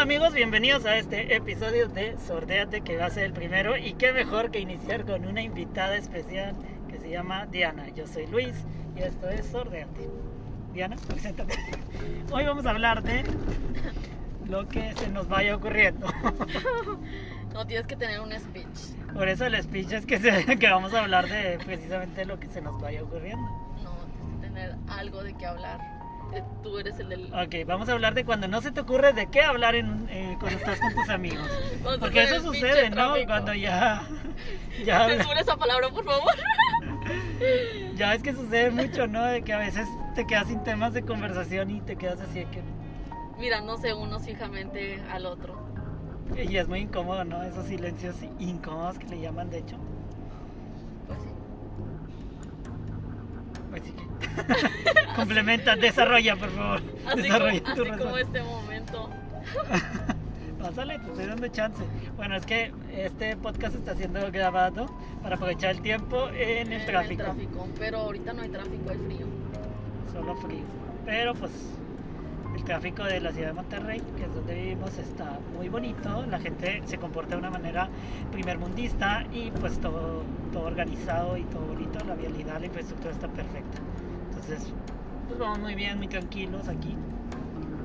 Hola amigos, bienvenidos a este episodio de Sordeate que va a ser el primero y qué mejor que iniciar con una invitada especial que se llama Diana. Yo soy Luis y esto es Sordeate. Diana, preséntate. Hoy vamos a hablar de lo que se nos vaya ocurriendo. No, tienes que tener un speech. Por eso el speech es que, se- que vamos a hablar de precisamente lo que se nos vaya ocurriendo. No, tienes que tener algo de qué hablar. Tú eres el del... Ok, vamos a hablar de cuando no se te ocurre de qué hablar en, eh, cuando estás con tus amigos. Porque eso sucede, ¿no? tráfico. Cuando ya... Ya, Censura esa palabra, por favor. ya ves que sucede mucho, ¿no? De que a veces te quedas sin temas de conversación y te quedas así de que... Mirándose unos fijamente al otro. Y es muy incómodo, ¿no? Esos silencios incómodos que le llaman, de hecho. Pues sí. Pues que... Complementa, desarrolla, por favor. Así, desarrolla como, tu así como este momento. Pásale, te estoy dando chance. Bueno, es que este podcast está siendo grabado para aprovechar el tiempo en el tráfico. tráfico. Pero ahorita no hay tráfico, hay frío. Solo frío. Pero pues el tráfico de la ciudad de Monterrey, que es donde vivimos, está muy bonito. La gente se comporta de una manera primermundista y pues todo, todo organizado y todo bonito. La vialidad, la infraestructura está perfecta. Entonces, pues vamos muy bien, muy tranquilos aquí.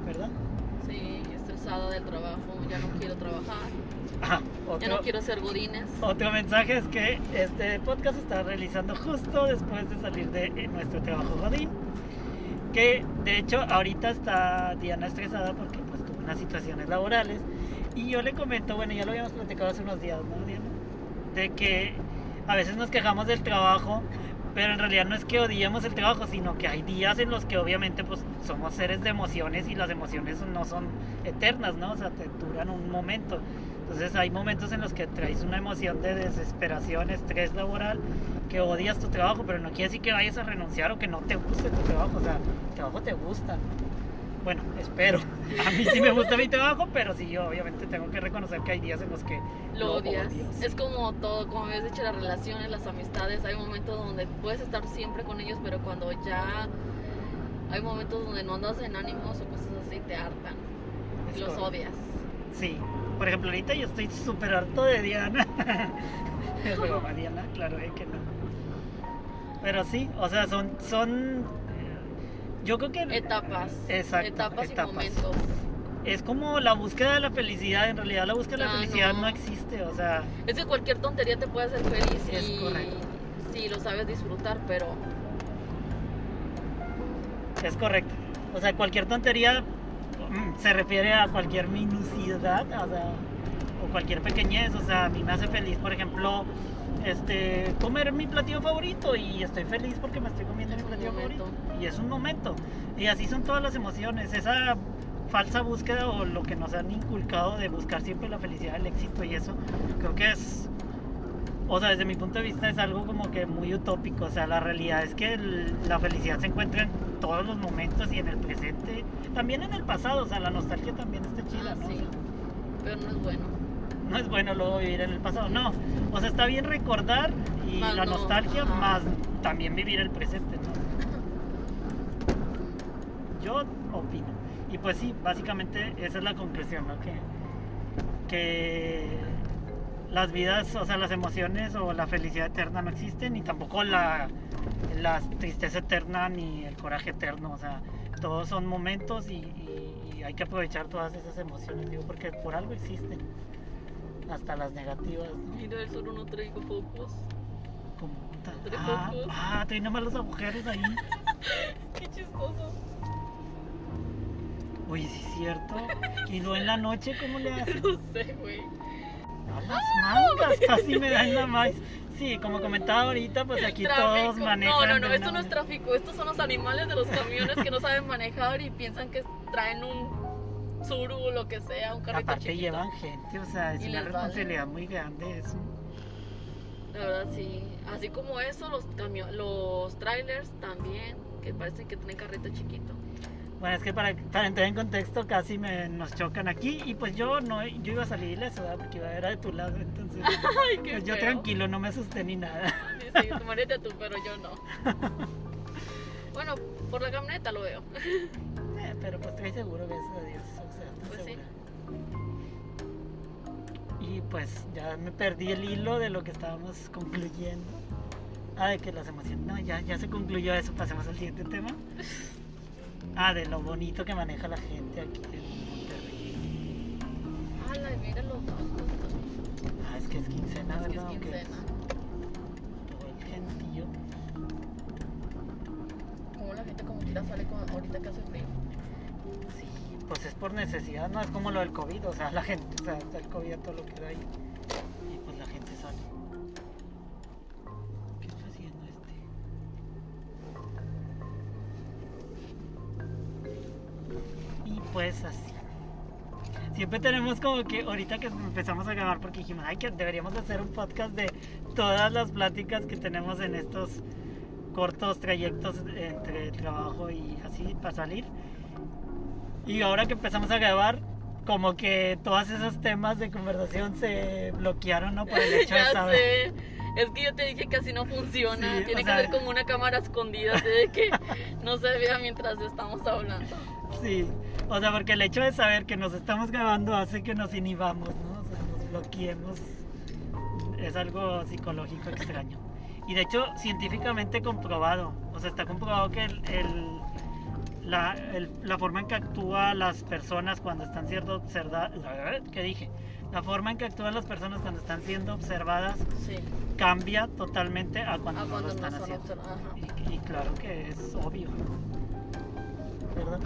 ¿Verdad? Sí, estresada del trabajo. Ya no quiero trabajar. Ya otro, no quiero ser godines. otro mensaje es que este podcast se está realizando justo después de salir de nuestro trabajo Godín. Que de hecho ahorita está Diana estresada porque pues tuvo unas situaciones laborales. Y yo le comento, bueno, ya lo habíamos platicado hace unos días, ¿no, Diana? De que a veces nos quejamos del trabajo, pero en realidad no es que odiemos el trabajo, sino que hay días en los que obviamente pues somos seres de emociones y las emociones no son eternas, ¿no? O sea, te duran un momento. Entonces hay momentos en los que traes una emoción de desesperación, estrés laboral, que odias tu trabajo, pero no quiere decir que vayas a renunciar o que no te guste tu trabajo. O sea, el trabajo te gusta, ¿no? Bueno, espero. A mí sí me gusta mi trabajo, pero sí yo obviamente tengo que reconocer que hay días en los que Lo odias. Es como todo, como habías dicho, las relaciones, las amistades. Hay momentos donde puedes estar siempre con ellos, pero cuando ya hay momentos donde no andas en ánimos o cosas así, te hartan. Es Y los correcto. odias. Sí, por ejemplo, ahorita yo estoy súper harto de Diana. es broma, Diana, claro eh, que no. Pero sí, o sea, son, son, yo creo que Etapas. Exacto, etapas, etapas. y momentos. es como la búsqueda de la felicidad. En realidad, la búsqueda de la Ah, felicidad no. no existe, o sea, Es que cualquier tontería te puede hacer feliz Es y correcto. si lo sabes disfrutar, pero es correcto. O sea, cualquier tontería se refiere a cualquier minucidad, o sea, o cualquier pequeñez. O sea, a mí me hace feliz, por ejemplo, este, comer mi platillo favorito y estoy feliz porque me estoy comiendo mi Es platillo favorito. Y es un momento. Y así son todas las emociones. Esa falsa búsqueda o lo que nos han inculcado de buscar siempre la felicidad, el éxito y eso, creo que es o sea, desde mi punto de vista es algo como que muy utópico. O sea, la realidad es que el- la felicidad se encuentra en todos los momentos y en el presente. También en el pasado. O sea, la nostalgia también está chida, Ah, ¿no? O sí. pero no es bueno. no es bueno luego vivir en el pasado. No. O sea, está bien recordar y Más la no, nostalgia, ajá. más también vivir el presente, ¿no? Yo opino. Y pues sí, básicamente esa es la conclusión, ¿no? Que, que las vidas, o sea, las emociones o la felicidad eterna no existen, ni tampoco la, la tristeza eterna ni el coraje eterno. O sea, todos son momentos y, y- y hay que aprovechar todas esas emociones, digo, porque por algo existen. Hasta las negativas, ¿no? Mira, el sur no traigo focos. Puta. Tres Ah, ah, trae nomás los agujeros ahí. Qué chistoso. Oye, sí es cierto. Y luego en la noche, ¿cómo le hacen? No sé, güey. Las mangas, casi me dan la más. Sí, como comentaba ahorita, pues aquí todos Tráfico. manejan. No, no, no, esto no es tráfico. Estos son los animales de los camiones que no saben manejar y piensan que traen un suru o lo que sea, un carrito Aparte chiquito. llevan gente, o sea, es Y una les vale. responsabilidad muy grande eso. La verdad, sí. Así como eso, los los trailers también, que parecen que tienen carrito chiquito. Bueno, es que para, para entrar en contexto casi me, nos chocan aquí y pues yo no yo iba a salir ileso, ¿verdad? porque iba era de tu lado, entonces Ay, qué pues yo feo. tranquilo, no me asusté ni nada. Sí, sí, tú pero yo no. Bueno, por la camioneta lo veo. Eh, pero pues estoy seguro, gracias a Dios. O sea, Pues sí. Y pues ya me perdí el hilo de lo que estábamos concluyendo. Ah, de que las emociones. No, ya, ya se concluyó eso. Pasemos al siguiente tema. Ah, de lo bonito que maneja la gente aquí en Monterrey. Ala, mira los dos. Ah, es que es quincena, Es que es ¿verdad? ¿O qué quincena. Todo el gentío. Como la gente como quiera sale con, ahorita que hace frío. Sí, pues es por necesidad, no es como lo del COVID, o sea, la gente, o sea, está el COVID a todo lo que da ahí. Pues así. Siempre tenemos como que ahorita que empezamos a grabar porque dijimos, ay, que deberíamos hacer un podcast de todas las pláticas que tenemos en estos cortos trayectos entre trabajo y así para salir. Y ahora que empezamos a grabar, como que todos esos temas de conversación se bloquearon, ¿no? Por el hecho de saber. sé. Es que yo te dije que así no funciona. Sí, Tiene que sea- ser como una cámara escondida, así de que no se vea mientras estamos hablando. Sí. O sea, porque el hecho de saber que nos estamos grabando hace que nos inhibamos, ¿no? O sea, nos bloqueemos. Es algo psicológico extraño. Y de hecho, científicamente comprobado. O sea, está comprobado que el, el- la, el- la forma en que actúan las personas cuando están siendo observadas. ¿Qué dije? La forma en que actúan las personas cuando están siendo observadas Sí. cambia totalmente a cuando, A no cuando lo están no haciendo. y claro que es obvio. ¿Verdad?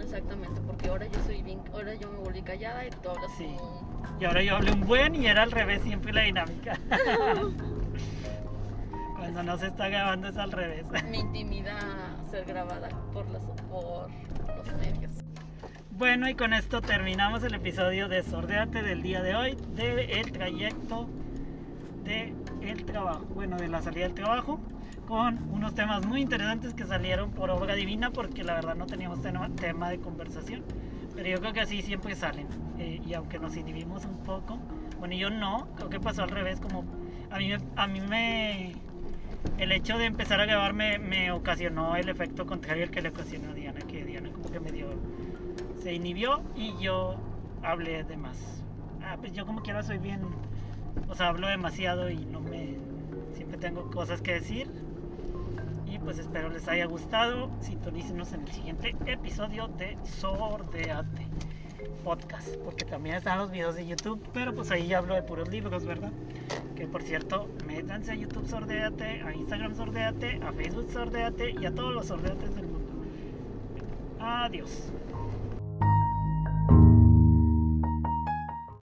Exactamente, porque ahora yo soy bien, ahora yo me volví callada y tú hablas Sí. como Y ahora yo hablé un buen y era al revés siempre la dinámica. Cuando no se está grabando es al revés. me intimida ser grabada por las por los medios. Bueno, y con esto terminamos el episodio de Sordeate del día de hoy, del trayecto de el trabajo, bueno, de la salida del trabajo, con unos temas muy interesantes que salieron por obra divina, porque la verdad no teníamos tema, de conversación, pero yo creo que así siempre salen, eh, y aunque nos inhibimos un poco, bueno, yo no, creo que pasó al revés, como a mí, a mí me... El hecho de empezar a grabar me, me ocasionó el efecto contrario al que le ocasionó a Diana, que Diana como que me dio se inhibió y yo hablé de más. Ah, pues yo como quiera soy bien, o sea, hablo demasiado y no me, siempre tengo cosas que decir. Pues espero les haya gustado. Sintonícenos en el siguiente episodio de Sordeate Podcast, porque también están los videos de YouTube, pero pues ahí hablo de puros libros, ¿verdad? Que por cierto, métanse a YouTube Sordeate, a Instagram Sordeate, a Facebook Sordeate y a todos los sordeates del mundo. Adiós.